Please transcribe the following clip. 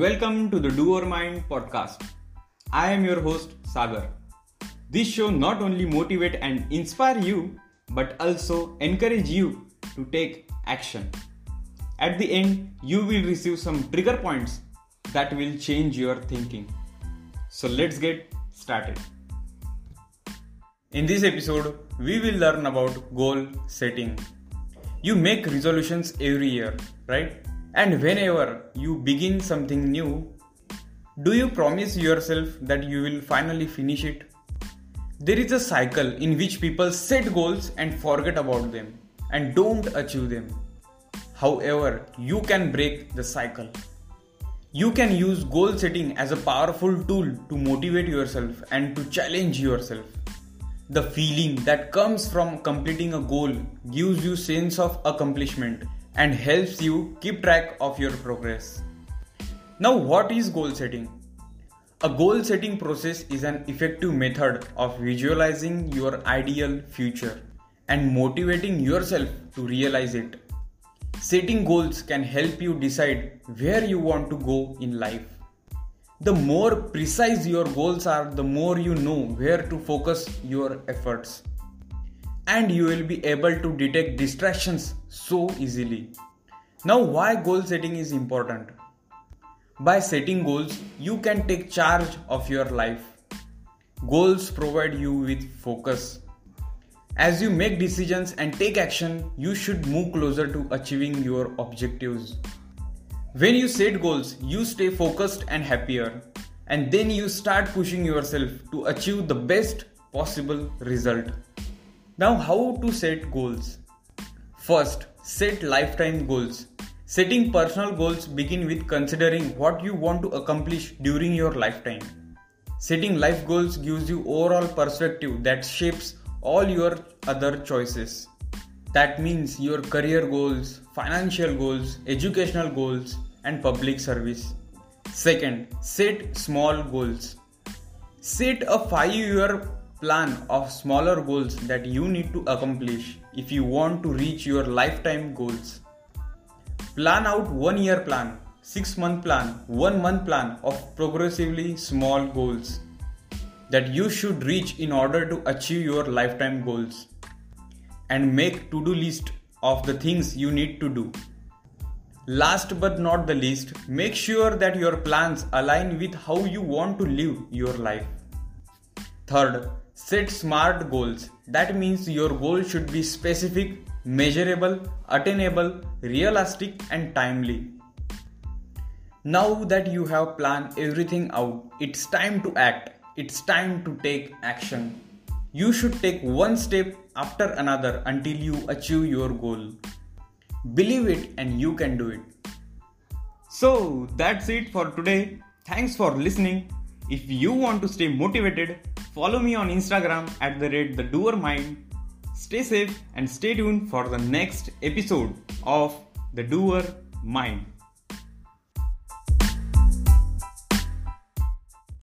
Welcome to the Doer Mind podcast. I am your host Sagar. This show not only motivate and inspire you but also encourage you to take action. At the end, you will receive some trigger points that will change your thinking. So let's get started. In this episode, we will learn about goal setting. You make resolutions every year, right? And whenever you begin something new, do you promise yourself that you will finally finish it? There is a cycle in which people set goals and forget about them and don't achieve them. However, you can break the cycle. You can use goal setting as a powerful tool to motivate yourself and to challenge yourself. The feeling that comes from completing a goal gives you sense of accomplishment and helps you keep track of your progress. Now, what is goal setting? A goal setting process is an effective method of visualizing your ideal future and motivating yourself to realize it. Setting goals can help you decide where you want to go in life the more precise your goals are, the more you know where to focus your efforts. And you will be able to detect distractions so easily. Now, why goal setting is important? By setting goals, you can take charge of your life. Goals provide you with focus. As you make decisions and take action, you should move closer to achieving your objectives. When you set goals, you stay focused and happier, and then you start pushing yourself to achieve the best possible result. Now, how to set goals? First, set lifetime goals. Setting personal goals begin with considering what you want to accomplish during your lifetime. Setting life goals gives you overall perspective that shapes all your other choices. That means your career goals, financial goals, educational goals, and public service. Second, set small goals. Set a 5 year plan of smaller goals that you need to accomplish if you want to reach your lifetime goals. Plan out 1 year plan, 6 month plan, 1 month plan of progressively small goals that you should reach in order to achieve your lifetime goals and make to-do list of the things you need to do. Last but not the least, make sure that your plans align with how you want to live your life. Third, set smart goals. That means your goal should be specific, measurable, attainable, realistic, and timely. Now that you have planned everything out, it's time to act. It's time to take action. You should take one step after another until you achieve your goal. Believe it and you can do it. So that's it for today. Thanks for listening. If you want to stay motivated, follow me on Instagram at the rate the doer mind. Stay safe and stay tuned for the next episode of the doer mind.